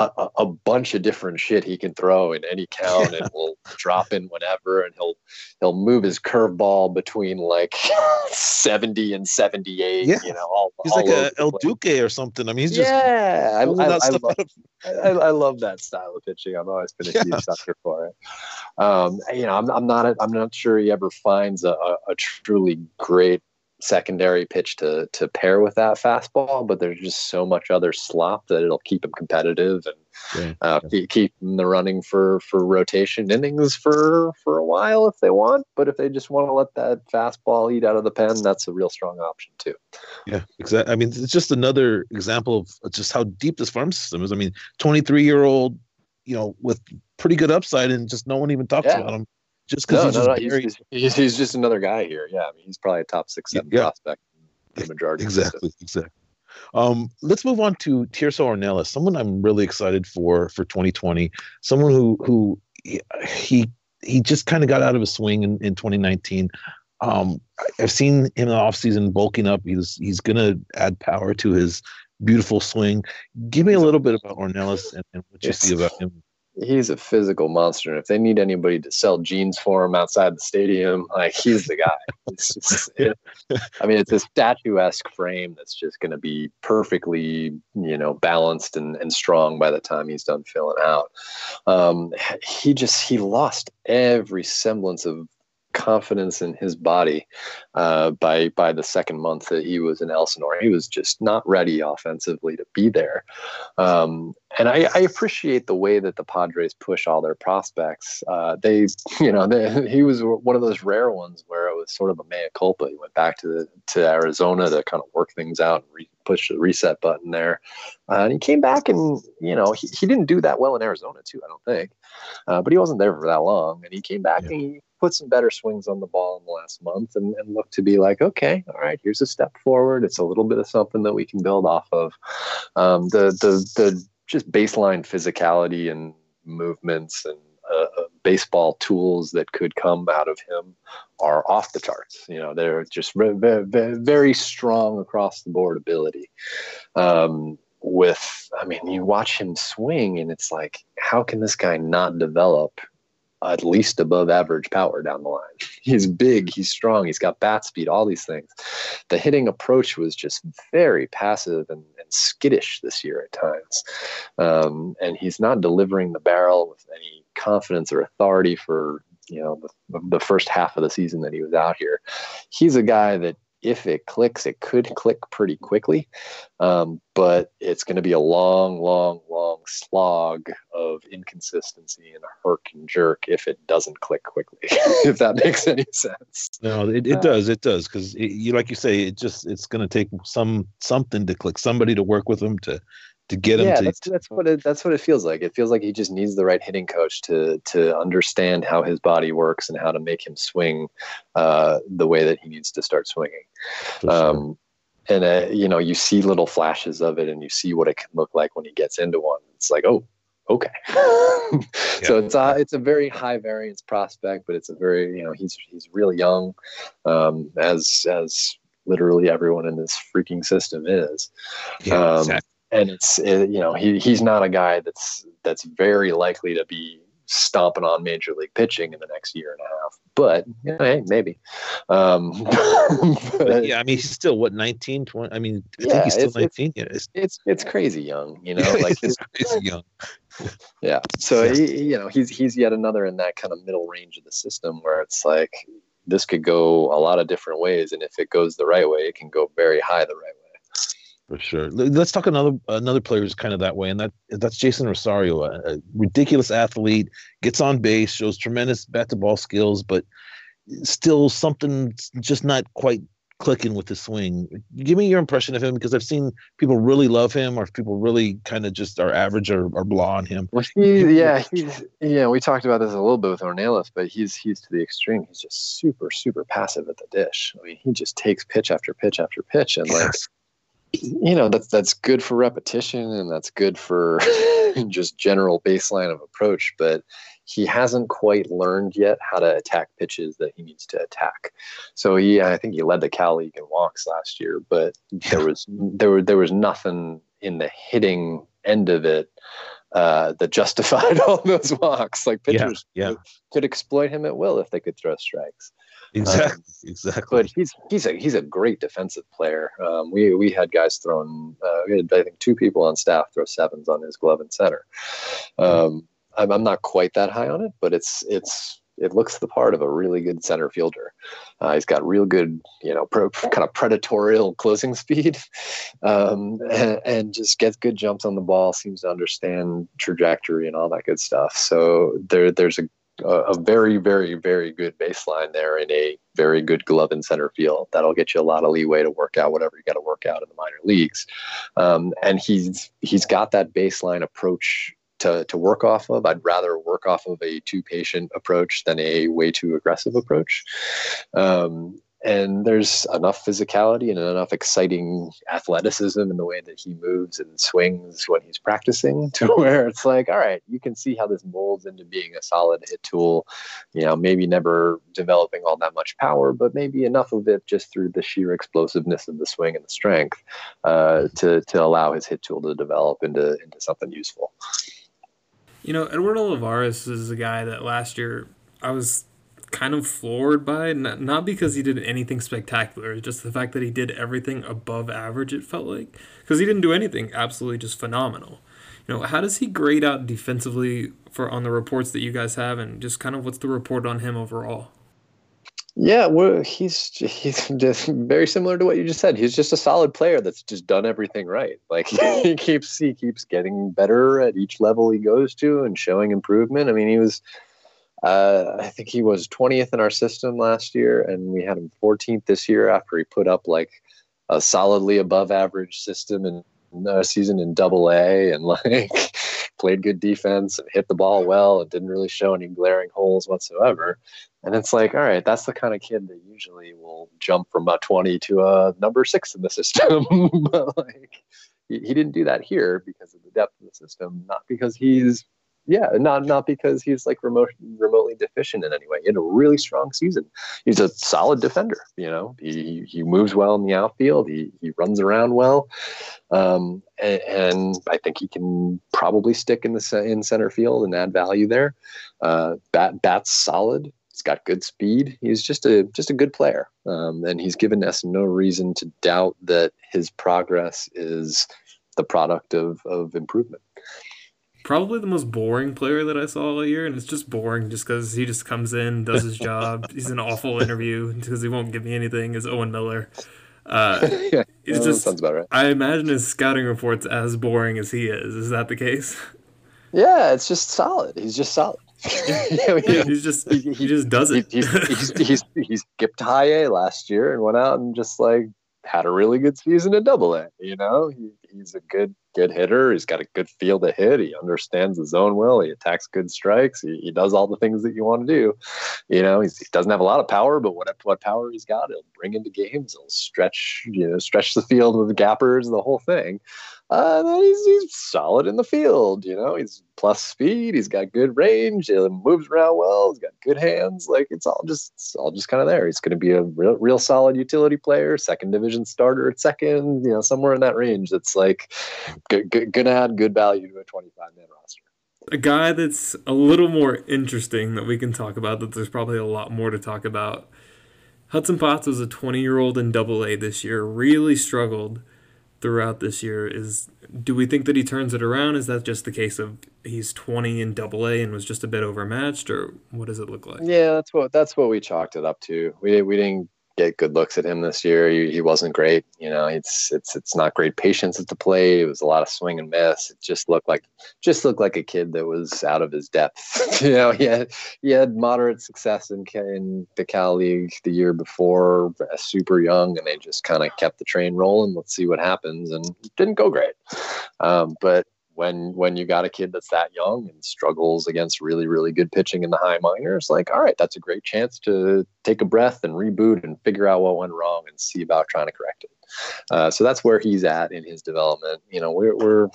a, a, bunch of different shit he can throw in any count and will drop in whenever and he'll he'll move his curveball between like 70 and 78 Yeah. you know all, he's all like a El. Duque or something. I mean, he's just yeah I, I, I, love, I, I love that style of pitching i've always been a Yeah. huge sucker for it um, you know I'm, I'm not i'm not sure he ever finds a, a, a truly great secondary pitch to to pair with that fastball but there's just so much other slop that it'll keep him competitive and Yeah, uh, keep, keep in the running for for rotation innings for for a while if they want. But if they just want to let that fastball eat out of the pen, that's a real strong option too. Yeah, exactly. I mean, it's just another example of just how deep this farm system is. I mean, 23 year old, you know, with pretty good upside, and just no one even talks Yeah. about him just because No, he's no, he's, he's, he's, just another guy here. Yeah, I mean, he's probably a top six, seven Yeah. prospect. The majority. of exactly, exactly. Um, let's move on to Tirso Ornelas, someone I'm really excited for for 2020. Someone who who he he just kind of got out of his swing in, in 2019. Um, I've seen him in the offseason bulking up. He's he's gonna add power to his beautiful swing. Give me a little bit about Ornelas and, and what you Yes. see about him. He's a physical monster. And if they need anybody to sell jeans for him outside the stadium, like he's the guy. It's just, I mean, it's a statuesque frame that's just going to be perfectly, you know, balanced and, and strong by the time he's done filling out. Um, he just, he lost every semblance of confidence in his body uh, by by the second month that he was in Elsinore. He was just not ready offensively to be there. Um, and I, I appreciate the way that the Padres push all their prospects. Uh, they, you know, they, he was one of those rare ones where it was sort of a mea culpa. He went back to the, to Arizona to kind of work things out and re- push the reset button there. Uh, and he came back and, you know, he, he didn't do that well in Arizona too, I don't think. Uh, but he wasn't there for that long. And he came back Yeah. and he put some better swings on the ball in the last month and, and looked to be like, okay, all right, here's a step forward. It's a little bit of something that we can build off of. Um, the, the, the just baseline physicality and movements and uh, uh, baseball tools that could come out of him are off the charts. You know, they're just very, very, very strong across the board ability. Um, with, I mean, you watch him swing, and it's like, how can this guy not develop at least above average power down the line? He's big, he's strong, he's got bat speed, all these things. The hitting approach was just very passive and, and skittish this year at times. Um, and he's not delivering the barrel with any confidence or authority for you know the, the first half of the season that he was out here. He's a guy that if it clicks, it could click pretty quickly, um, but it's going to be a long, long, long slog of inconsistency and a herk and jerk if it doesn't click quickly. if that makes any sense. No, it, it does. It does because you like you say, it just it's going to take some something to click, somebody to work with them to to get him yeah, to. that's, that's what it that's what it feels like. It feels like he just needs the right hitting coach to to understand how his body works and how to make him swing uh, the way that he needs to start swinging. sure. Um, and uh, you know, you see little flashes of it, and you see what it can look like when he gets into one. It's like, oh, okay. so it's a it's a very high variance prospect, but it's a very you know he's he's really young, um, as as literally everyone in this freaking system is. yeah, um, exactly. And it's it, you know he he's not a guy that's that's very likely to be stomping on major league pitching in the next year and a half. But yeah, hey, maybe. Um, but, yeah, I mean, he's still what 19, 20. I mean, I yeah, think he's still it's, 19. It's, It's, it's it's crazy young, you know. Like it's crazy young. yeah. So Yeah. he, you know, he's he's yet another in that kind of middle range of the system where it's like this could go a lot of different ways, and if it goes the right way, it can go very high the right way. For sure. Let's talk another another player who's kind of that way, and that that's Jeisson Rosario, a, a ridiculous athlete, gets on base, shows tremendous bat to ball skills, but still something just not quite clicking with the swing. Give me your impression of him because I've seen people really love him, or people really kind of just are average or, or blah on him. Well, he, yeah, he's yeah. We talked about this a little bit with Ornelas, but he's he's to the extreme. He's just super super passive at the dish. I mean, he just takes pitch after pitch after pitch, and like you know that's that's good for repetition and that's good for just general baseline of approach but he hasn't quite learned yet how to attack pitches that he needs to attack. So he i think he led the cal league in walks last year but there was there were there was nothing in the hitting end of it uh, that justified all those walks. Like Yeah, pitchers yeah. could exploit him at will if they could throw strikes Exactly. exactly. but he's he's a he's a great defensive player. Um, we we had guys thrown. Uh, we had I think two people on staff throw sevens on his glove and center. Um, I'm I'm not quite that high on it, but it's it's it looks the part of a really good center fielder. Uh, he's got real good, you know, pro, kind of predatorial closing speed, um, and, and just gets good jumps on the ball. Seems to understand trajectory and all that good stuff. So there there's a a very, very, very good baseline there in a very good glove and center field. That'll get you a lot of leeway to work out whatever you got to work out in the minor leagues. Um, and he's he's got that baseline approach to, to work off of. I'd rather work off of a too patient approach than a way too aggressive approach. Um, and there's enough physicality and enough exciting athleticism in the way that he moves and swings when he's practicing to where it's like, all right, you can see how this molds into being a solid hit tool. You know, maybe never developing all that much power, but maybe enough of it just through the sheer explosiveness of the swing and the strength uh, to to allow his hit tool to develop into into something useful. You know, Eduardo Olivares is a guy that last year I was kind of floored by, not, not because he did anything spectacular, just the fact that he did everything above average, it felt like. Because he didn't do anything absolutely just phenomenal. You know, how does he grade out defensively for on the reports that you guys have, and just kind of what's the report on him overall? Yeah, well, he's he's just very similar to what you just said. He's just a solid player that's just done everything right. Like he keeps he keeps getting better at each level he goes to and showing improvement. I mean, he was uh, I think he was 20th in our system last year, and we had him 14th this year after he put up like a solidly above average system and uh, season in Double A, and like played good defense and hit the ball well and didn't really show any glaring holes whatsoever. And it's like, all right, that's the kind of kid that usually will jump from a 20 to a number six in the system. but like, he, he didn't do that here because of the depth of the system, not because he's, yeah, not not because he's like remote, remotely deficient in any way. He had a really strong season. He's a solid defender. You know, he he moves well in the outfield. He he runs around well, um, and, and I think he can probably stick in the in center field and add value there. Uh, bat bat's solid. He's got good speed. He's just a just a good player, um, and he's given us no reason to doubt that his progress is the product of of improvement. Probably the most boring player that I saw all year, and it's just boring just because he just comes in, does his job. He's an awful interview because he won't give me anything. Is Owen Miller? Uh, yeah, it's just sounds about right. I imagine his scouting reports as boring as he is. Is that the case? Yeah, it's just solid. He's just solid. He- He's just he- he just does he, it. he's, he's, he's, he skipped high A last year and went out and just like had a really good season at double A. You know, he, he's a good, good hitter. He's got a good feel to hit. He understands the zone well. He attacks good strikes. He, he does all the things that you want to do. You know, he doesn't have a lot of power, but what, what power he's got, he'll bring into games. He'll stretch, you know, stretch the field with gappers, the whole thing. Uh, he's, he's solid in the field. You know, he's plus speed. He's got good range. He moves around well. He's got good hands. Like it's all just it's all just kind of there. He's going to be a real, real solid utility player, second division starter at second. You know, somewhere in that range. That's like good, gonna add good value to a 25 man roster. A guy that's a little more interesting that we can talk about. That there's probably a lot more to talk about. Hudson Potts was a 20 year old in Double A this year. Really struggled throughout this year is do we think that he turns it around? Is that just the case of he's 20 in double a and was just a bit overmatched or what does it look like? Yeah that's what that's what we chalked it up to. We, we didn't get good looks at him this year. He, he wasn't great. You know, it's it's it's not great patience at the plate. It was a lot of swing and miss. It just looked like just looked like a kid that was out of his depth. you know, he had he had moderate success in in the Cal League the year before, super young, and they just kind of kept the train rolling. Let's see what happens, and didn't go great. Um, but when when you got a kid that's that young and struggles against really really good pitching in the high minors like all right that's a great chance to take a breath and reboot and figure out what went wrong and see about trying to correct it uh, so that's where he's at in his development you know we're, we're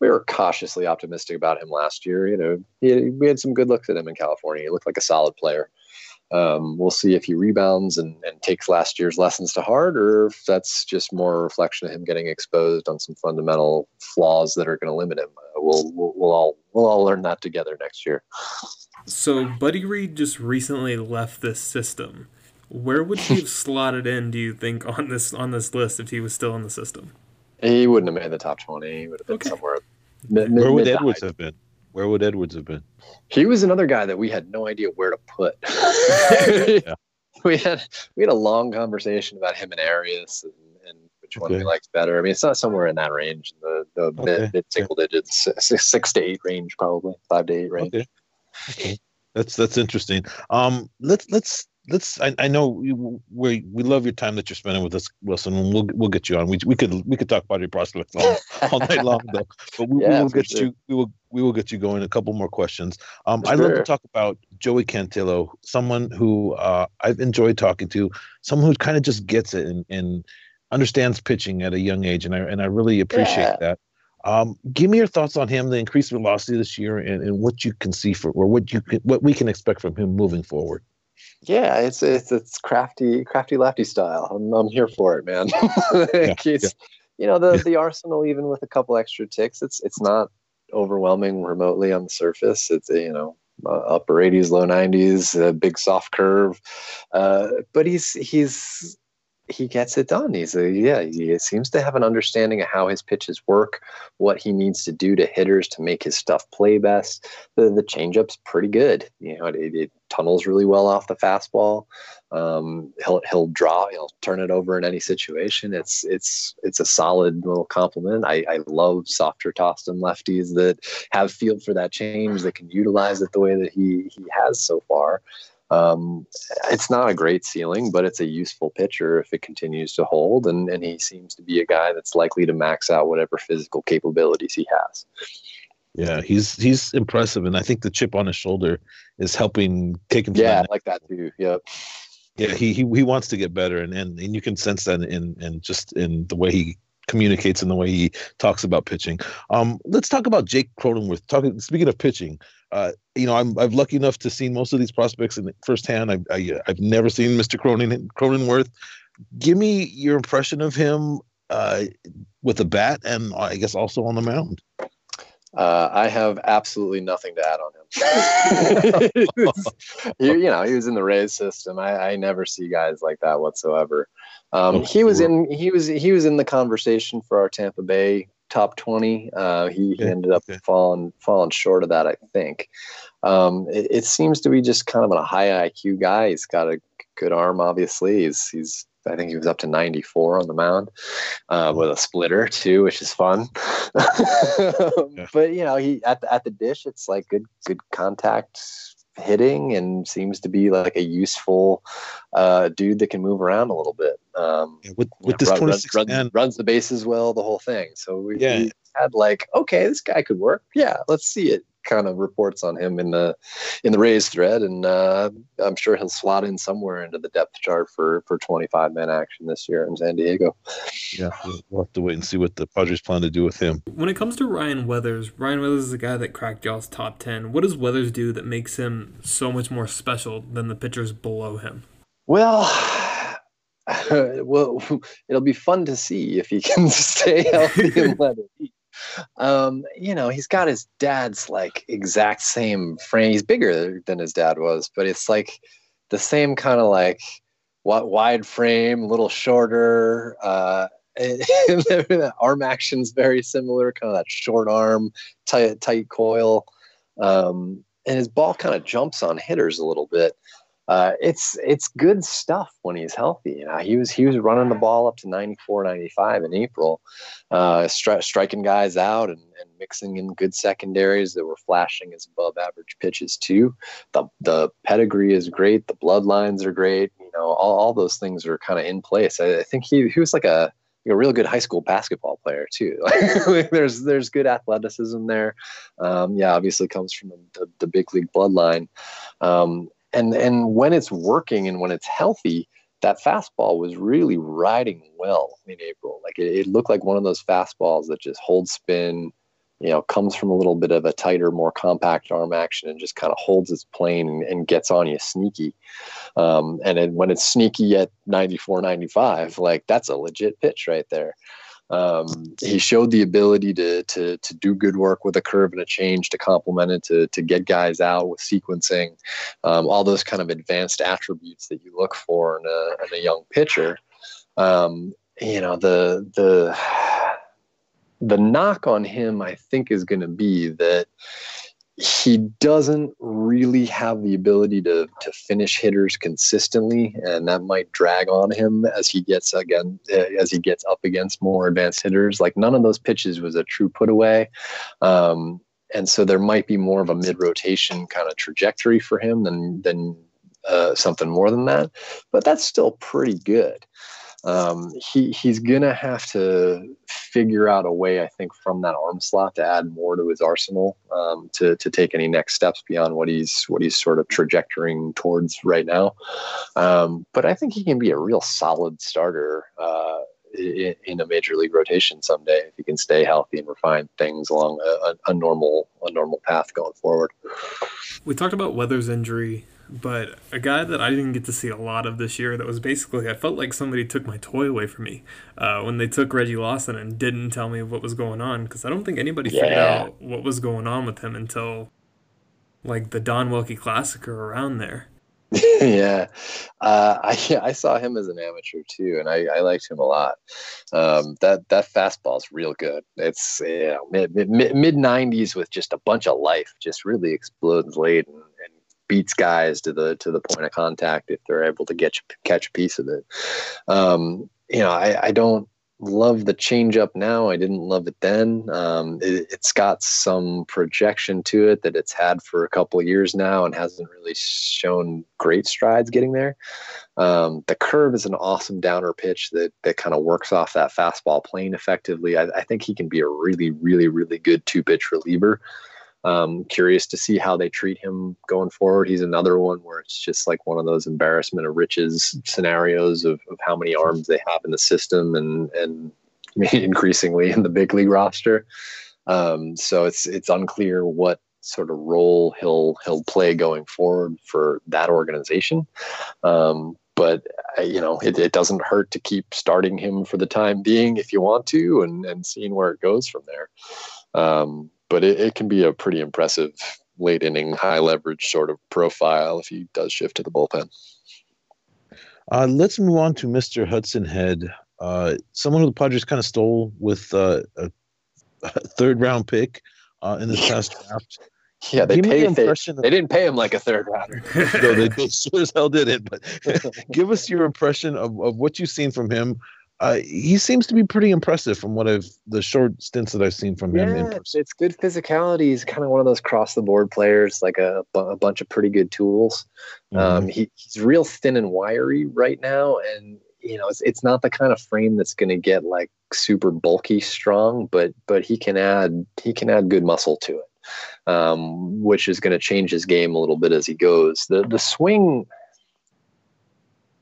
we were cautiously optimistic about him last year. You know, he, we had some good looks at him in California. He looked like a solid player. Um, we'll see if he rebounds and, and takes last year's lessons to heart, or if that's just more a reflection of him getting exposed on some fundamental flaws that are going to limit him. Uh, we'll, we'll we'll all we'll all learn that together next year. So Buddy Reed just recently left this system. Where would he have slotted in? Do you think on this on this list if he was still in the system? He wouldn't have made the top twenty. He would have been okay. somewhere. Mid, Where would Edwards have been? Where would Edwards have been? He was another guy that we had no idea where to put. yeah. We had we had a long conversation about him and Arias and, and which okay. one we liked better. I mean, it's not somewhere in that range, the the okay. mid, mid single okay. digits, six, six to eight range, probably five to eight range. Okay. okay. That's that's interesting. Um, let's let's let's I, I know we, we we love your time that you're spending with us wilson and we'll we'll get you on we, we could we could talk about your prospects all, all night long though but we, yeah, we will get sure. you we will we will get you going a couple more questions um i'd love to talk about joey cantillo someone who uh i've enjoyed talking to someone who kind of just gets it and, and understands pitching at a young age and i and i really appreciate yeah. that um, give me your thoughts on him, the increased velocity this year, and, and what you can see for, or what you can, what we can expect from him moving forward. Yeah, it's it's it's crafty, crafty lefty style. I'm I'm here for it, man. yeah, yeah. You know the the arsenal, even with a couple extra ticks, it's it's not overwhelming remotely on the surface. It's you know uh, upper 80s, low 90s, a big soft curve, uh, but he's he's he gets it done. He's a yeah. He seems to have an understanding of how his pitches work, what he needs to do to hitters to make his stuff play best. The the changeup's pretty good. You know, it, it tunnels really well off the fastball. Um, he'll he'll draw. He'll turn it over in any situation. It's it's it's a solid little complement. I, I love softer tossed and lefties that have feel for that change that can utilize it the way that he he has so far. Um, it's not a great ceiling, but it's a useful pitcher if it continues to hold. And, and he seems to be a guy that's likely to max out whatever physical capabilities he has. Yeah, he's he's impressive, and I think the chip on his shoulder is helping take him. yeah, I like that too. Yep. Yeah, he, he he wants to get better, and, and and you can sense that in in just in the way he communicates and the way he talks about pitching. Um, let's talk about Jake Cronenworth. Talking speaking of pitching, uh, you know, I'm I'm lucky enough to see most of these prospects in firsthand. I, I I've never seen Mr. Cronin Cronenworth. Give me your impression of him uh, with a bat, and I guess also on the mound. Uh, I have absolutely nothing to add on him. he, you know, he was in the Rays system. I, I never see guys like that whatsoever. Um, oh, he was in he was he was in the conversation for our Tampa Bay top 20. Uh, he, he, ended up falling falling short of that, I think. Um, it, it, seems to be just kind of a high IQ guy. He's got a good arm, obviously. He's he's I think he was up to 94 on the mound uh, with a splitter too, which is fun. yeah. But you know, he at the, at the dish, it's like good good contact hitting and seems to be like a useful uh, dude that can move around a little bit. Um, yeah, with with know, this run, 26 run, runs the bases well, the whole thing. So we, yeah. we had like, okay, this guy could work. Yeah, let's see it. Kind of reports on him in the in the Rays thread, and uh, I'm sure he'll slot in somewhere into the depth chart for for 25 man action this year in San Diego. Yeah, we'll have to wait and see what the Padres plan to do with him. When it comes to Ryan Weathers, Ryan Weathers is a guy that cracked y'all's top 10. What does Weathers do that makes him so much more special than the pitchers below him? Well, well, it'll be fun to see if he can stay healthy and let it eat. Um, you know, he's got his dad's like exact same frame. He's bigger than his dad was, but it's like the same kind of like wide frame, a little shorter. Uh, arm action's very similar, kind of that short arm, tight tight coil, um, and his ball kind of jumps on hitters a little bit uh, it's it's good stuff when he's healthy. You know, he was he was running the ball up to 94, 95 in April, uh, stri- striking guys out and, and mixing in good secondaries that were flashing as above average pitches too. The the pedigree is great. The bloodlines are great. You know, all, all those things are kind of in place. I, I think he he was like a a real good high school basketball player too. there's there's good athleticism there. Um, yeah, obviously comes from the, the big league bloodline. Um, and and when it's working and when it's healthy that fastball was really riding well in april. Like it, it, looked like one of those fastballs that just holds spin you know comes from a little bit of a tighter more compact arm action and just kind of holds its plane and, and gets on you sneaky. Um, and then when it's sneaky at 94 95 like that's a legit pitch right there um, he showed the ability to, to, to do good work with a curve and a change to complement it, to, to get guys out with sequencing, um, all those kind of advanced attributes that you look for in a, in a young pitcher. Um, you know, the, the, the knock on him, I think, is going to be that he doesn't really have the ability to to finish hitters consistently, and that might drag on him as he gets again as he gets up against more advanced hitters. Like none of those pitches was a true put away, um, and so there might be more of a mid rotation kind of trajectory for him than than uh, something more than that. But that's still pretty good um, he he's gonna have to figure out a way, I think, from that arm slot to add more to his arsenal um, to to take any next steps beyond what he's what he's sort of trajectorying towards right now. Um, but I think he can be a real solid starter. Uh, in, in, a major league rotation someday, if he can stay healthy and refine things along a, a, a normal a normal path going forward. We talked about Weathers' injury but a guy that I didn't get to see a lot of this year that was basically, I felt like somebody took my toy away from me uh, when they took Reggie Lawson and didn't tell me what was going on because I don't think anybody yeah. figured out what was going on with him until like the Don Wilkie Classic or around there. yeah, uh, I I saw him as an amateur too, and I, I liked him a lot. Um, that that fastball is real good. It's know, mid mid nineties with just a bunch of life, just really explodes late and beats guys to the to the point of contact if they're able to get catch a piece of it. Um, you know, I, I don't love the changeup now. I didn't love it then. Um, it, has got some projection to it that it's had for a couple years now and hasn't really shown great strides getting there. Um, the curve is an awesome downer pitch that that kind of works off that fastball plane effectively. I, I think he can be a really, really, really good two pitch reliever. Um, curious to see how they treat him going forward. He's another one where it's just like one of those embarrassment of riches scenarios of, of how many arms they have in the system and and increasingly in the big league roster. Um, so it's it's unclear what sort of role he'll he'll play going forward for that organization. Um, but uh, you know, it, it doesn't hurt to keep starting him for the time being if you want to, and and seeing where it goes from there. Um, but it, it can be a pretty impressive late inning, high leverage sort of profile if he does shift to the bullpen. Uh, let's move on to Mr. Hudson Head, uh, someone who the Padres kind of stole with uh, a, a, third round pick uh, in this past draft. Yeah, they paid. They, of, they, didn't pay him like a third rounder. no, they, they sure as hell didn't. But give us your impression of, of what you've seen from him uh, he seems to be pretty impressive from what I've the short stints that I've seen from yeah, him. It's, it's good physicality. He's kind of one of those cross the board players, like a, a bunch of pretty good tools. Mm-hmm. Um, he, he's real thin and wiry right now, and you know it's it's not the kind of frame that's going to get like super bulky strong, but but he can add he can add good muscle to it. um, which is going to change his game a little bit as he goes. The the swing.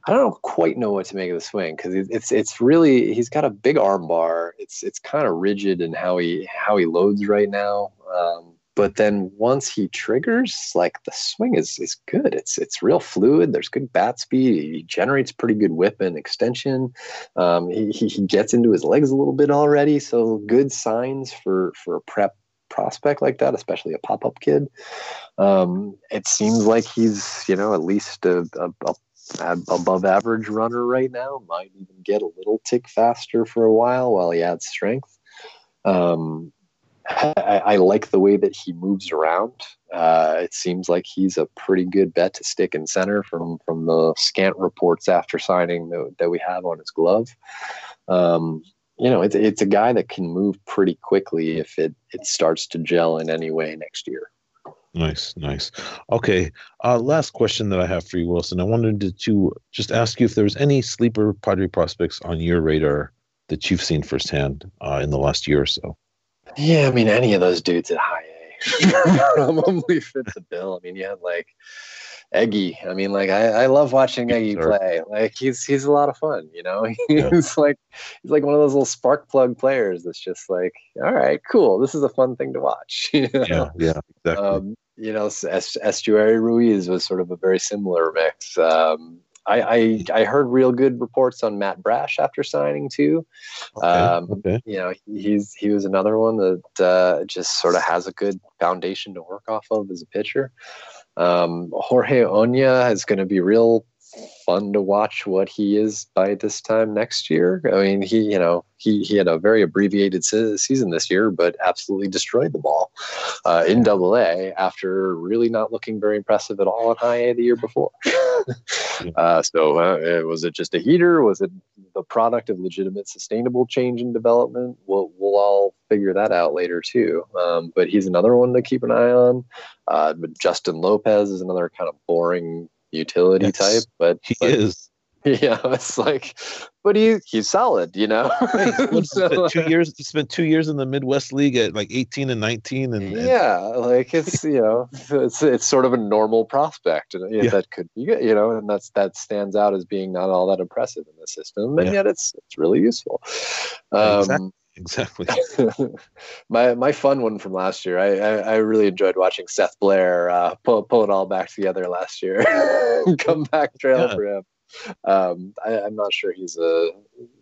I don't quite know what to make of the swing because it's it's really he's got a big arm bar. It's it's kind of rigid in how he how he loads right now. Um, but then once he triggers, like the swing is is good. It's it's real fluid. There's good bat speed. He generates pretty good whip and extension. Um, he, he gets into his legs a little bit already, so good signs for for a prep prospect like that, especially a pop up kid. Um, it seems like he's you know at least a, a, a above average runner right now. Might even get a little tick faster for a while while he adds strength. Um, I, I, like the way that he moves around. Uh, it seems like he's a pretty good bet to stick in center from from the scant reports after signing that, that we have on his glove. Um, you know, it's it's a guy that can move pretty quickly if it it starts to gel in any way next year. Nice, nice. Okay, uh, last question that I have for you, Wilson. I wanted to, to just ask you if there was any sleeper Padre prospects on your radar that you've seen firsthand uh, in the last year or so. Yeah, I mean, any of those dudes at high A probably fit the bill. I mean, you had like Eguy. I mean, like I, I love watching Eguy play. Like he's he's a lot of fun, you know. He's yeah. like he's like one of those little spark plug players that's just like, all right, cool. This is a fun thing to watch. You know? Yeah, yeah, exactly. Um, you know, Esteury Ruiz was sort of a very similar mix. Um, I, I, I heard real good reports on Matt Brash after signing too. Okay, um, okay. You know, he's he was another one that uh, just sort of has a good foundation to work off of as a pitcher. Um, Jorge Oña is going to be real fun to watch what he is by this time next year. I mean, he, you know, he, he had a very abbreviated se- season this year, but absolutely destroyed the ball uh, in double A after really not looking very impressive at all in high A the year before. uh, so uh, was it just a heater? Was it the product of legitimate sustainable change and development? We'll, we'll all figure that out later too. Um, but he's another one to keep an eye on. Uh, Justin Lopez is another kind of boring utility type, but he but, is. Yeah, it's like, but he he's solid, you know. so, two years. He spent two years in the Midwest League at like eighteen and nineteen, and, and yeah, like it's you know, it's it's sort of a normal prospect, and yeah. that could be you know, and that's that stands out as being not all that impressive in the system, and yeah. yet it's it's really useful. Um, exactly. Exactly. my my fun one from last year. I, I, I really enjoyed watching Seth Blair uh, pull pull it all back together last year. Come back trail yeah. for him. Um, I, am not sure he's a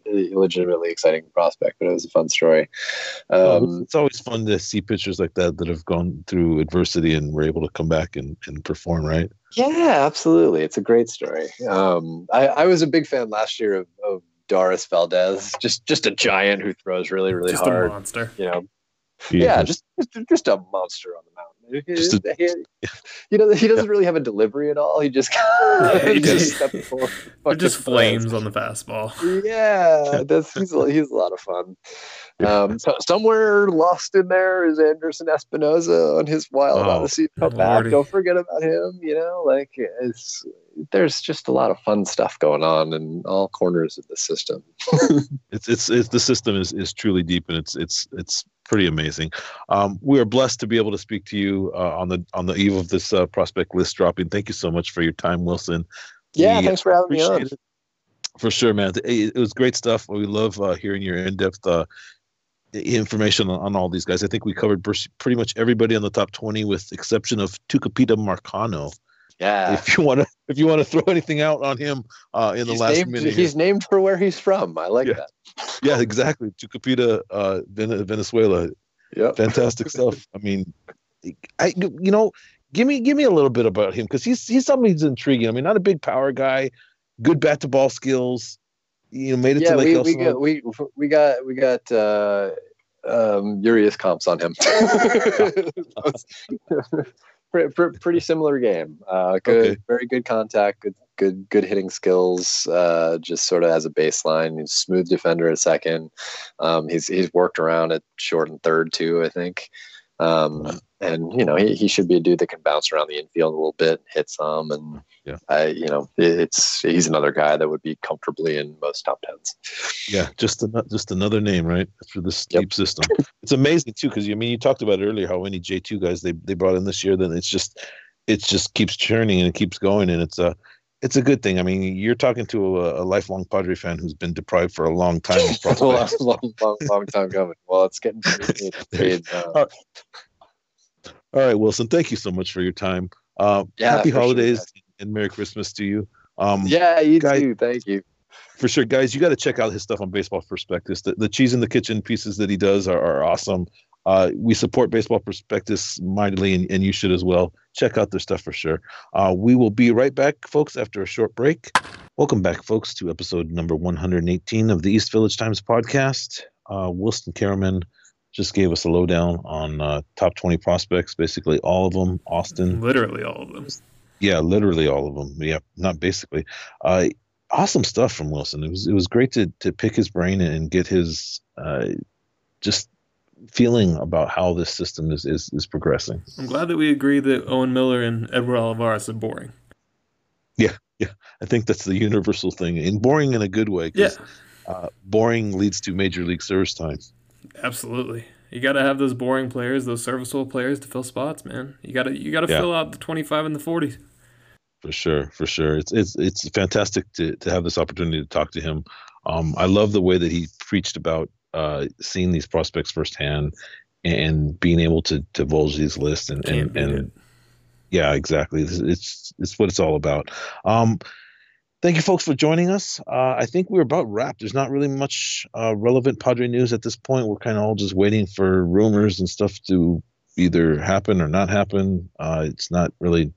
legitimately exciting prospect, but it was a fun story. Um, it's always fun to see pitchers like that that have gone through adversity and were able to come back and, and perform, right? Yeah, absolutely. It's a great story. Um, I, I was a big fan last year of, of Dauris Valdez, just just a giant who throws really really just hard. A monster. You know. Yeah, yeah just, just just a monster on the mountain. Just a, he, he, doesn't he doesn't really have a delivery at all. He just yeah, he just, just flames on the fastball. Yeah, that's he's he's a lot of fun. Um, so somewhere lost in there is Anderson Espinoza on his wild oh, odyssey. Come back. Don't forget about him. You know, like it's there's just a lot of fun stuff going on in all corners of the system. it's, it's it's the system is is truly deep and it's it's it's pretty amazing. Um, we are blessed to be able to speak to you uh, on the on the eve of this uh, prospect list dropping. Thank you so much for your time, Wilson. Yeah, we thanks for having me on. It. For sure, man. It, it, was great stuff. We love uh, hearing your in-depth uh, information on, on, all these guys. I think we covered pretty much everybody on the top 20 with exception of Tucupita Marcano. Yeah. If you want to, if you want to throw anything out on him uh, in the he's last named, minute, he's named for where he's from. I like yeah. that. yeah, exactly. Tucupita, uh, Venezuela. Yeah. Fantastic stuff. I mean, I you know, give me give me a little bit about him because he's he's something that's intriguing. I mean, not a big power guy, good bat to ball skills. You know, made it yeah, to Lake we, we got we we got we got uh, um, Urias comps on him. pretty similar game. Uh, good, okay. very good contact, good, good, good hitting skills. Uh, just sort of as a baseline, he's smooth defender at second. Um, he's he's worked around at short and third too. I think. Um, and you know he, he should be a dude that can bounce around the infield a little bit, hit some, and Yeah. I you know it's he's another guy that would be comfortably in most top tens. Yeah, just an, just another name, right? For this Yep. deep system. It's amazing too, because I mean, you talked about earlier how many J two guys they, they brought in this year. Then it's just it just keeps churning and it keeps going, and it's a it's a good thing. I mean, you're talking to a, a lifelong Padre fan who's been deprived for a long time long, long, long, long time coming. Well, it's getting paid uh, All right, Wilson, thank you so much for your time. Uh, Yeah, happy for sure, holidays and Merry Christmas to you. Um, yeah, you guys- too. Thank you. for sure, guys. You got to check out his stuff on Baseball Prospectus. The, the cheese in the kitchen pieces that he does are, are awesome. Uh, we support Baseball Prospectus mightily, and, and you should as well. Check out their stuff for sure. Uh, we will be right back, folks, after a short break. Welcome back, folks, to episode number 118 of the East Village Times podcast. Uh, Wilson Karaman just gave us a lowdown on uh, top 20 prospects, basically all of them. Austin, Literally all of them. yeah, literally all of them. Yeah, not basically. Uh, awesome stuff from Wilson. It was it was great to to pick his brain and get his uh, just feeling about how this system is is, is progressing. I'm glad that we agree that Owen Miller and Edward Olivares are boring. Yeah, yeah. I think that's the universal thing, and boring in a good way. Yeah. uh, boring leads to major league service time. Absolutely. You got to have those boring players, those serviceable players to fill spots, man. You got to you got to Yeah. fill out the 25 and the 40. For sure, for sure. It's it's it's fantastic to to have this opportunity to talk to him. Um, I love the way that he preached about uh, seeing these prospects firsthand and being able to divulge these lists and Can't and, and yeah, exactly. It's, it's it's what it's all about. Um, thank you, folks, for joining us. Uh, I think we're about wrapped. There's not really much uh, relevant Padre news at this point. We're kind of all just waiting for rumors and stuff to either happen or not happen. Uh, it's not really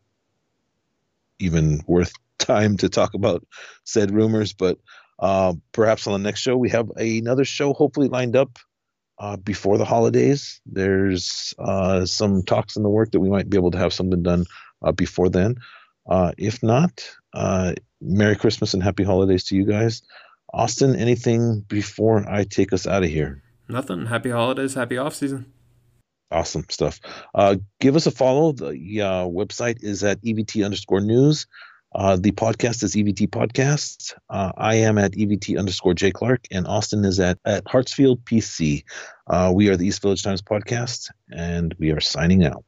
even worth time to talk about said rumors, but uh, perhaps on the next show we have another show hopefully lined up uh, before the holidays. There's uh, some talks in the work that we might be able to have something done before then. Uh, if not, uh, Merry Christmas and Happy Holidays to you guys. Austin, anything before I take us out of here? Nothing. Happy holidays. Happy off season. Awesome stuff. Uh, give us a follow. The uh, website is at EVT underscore news. Uh, the podcast is EVT Podcast. Uh, I am at EVT underscore J Clark, and Austin is at, at Hartsfield PC. Uh, we are the East Village Times Podcast, and we are signing out.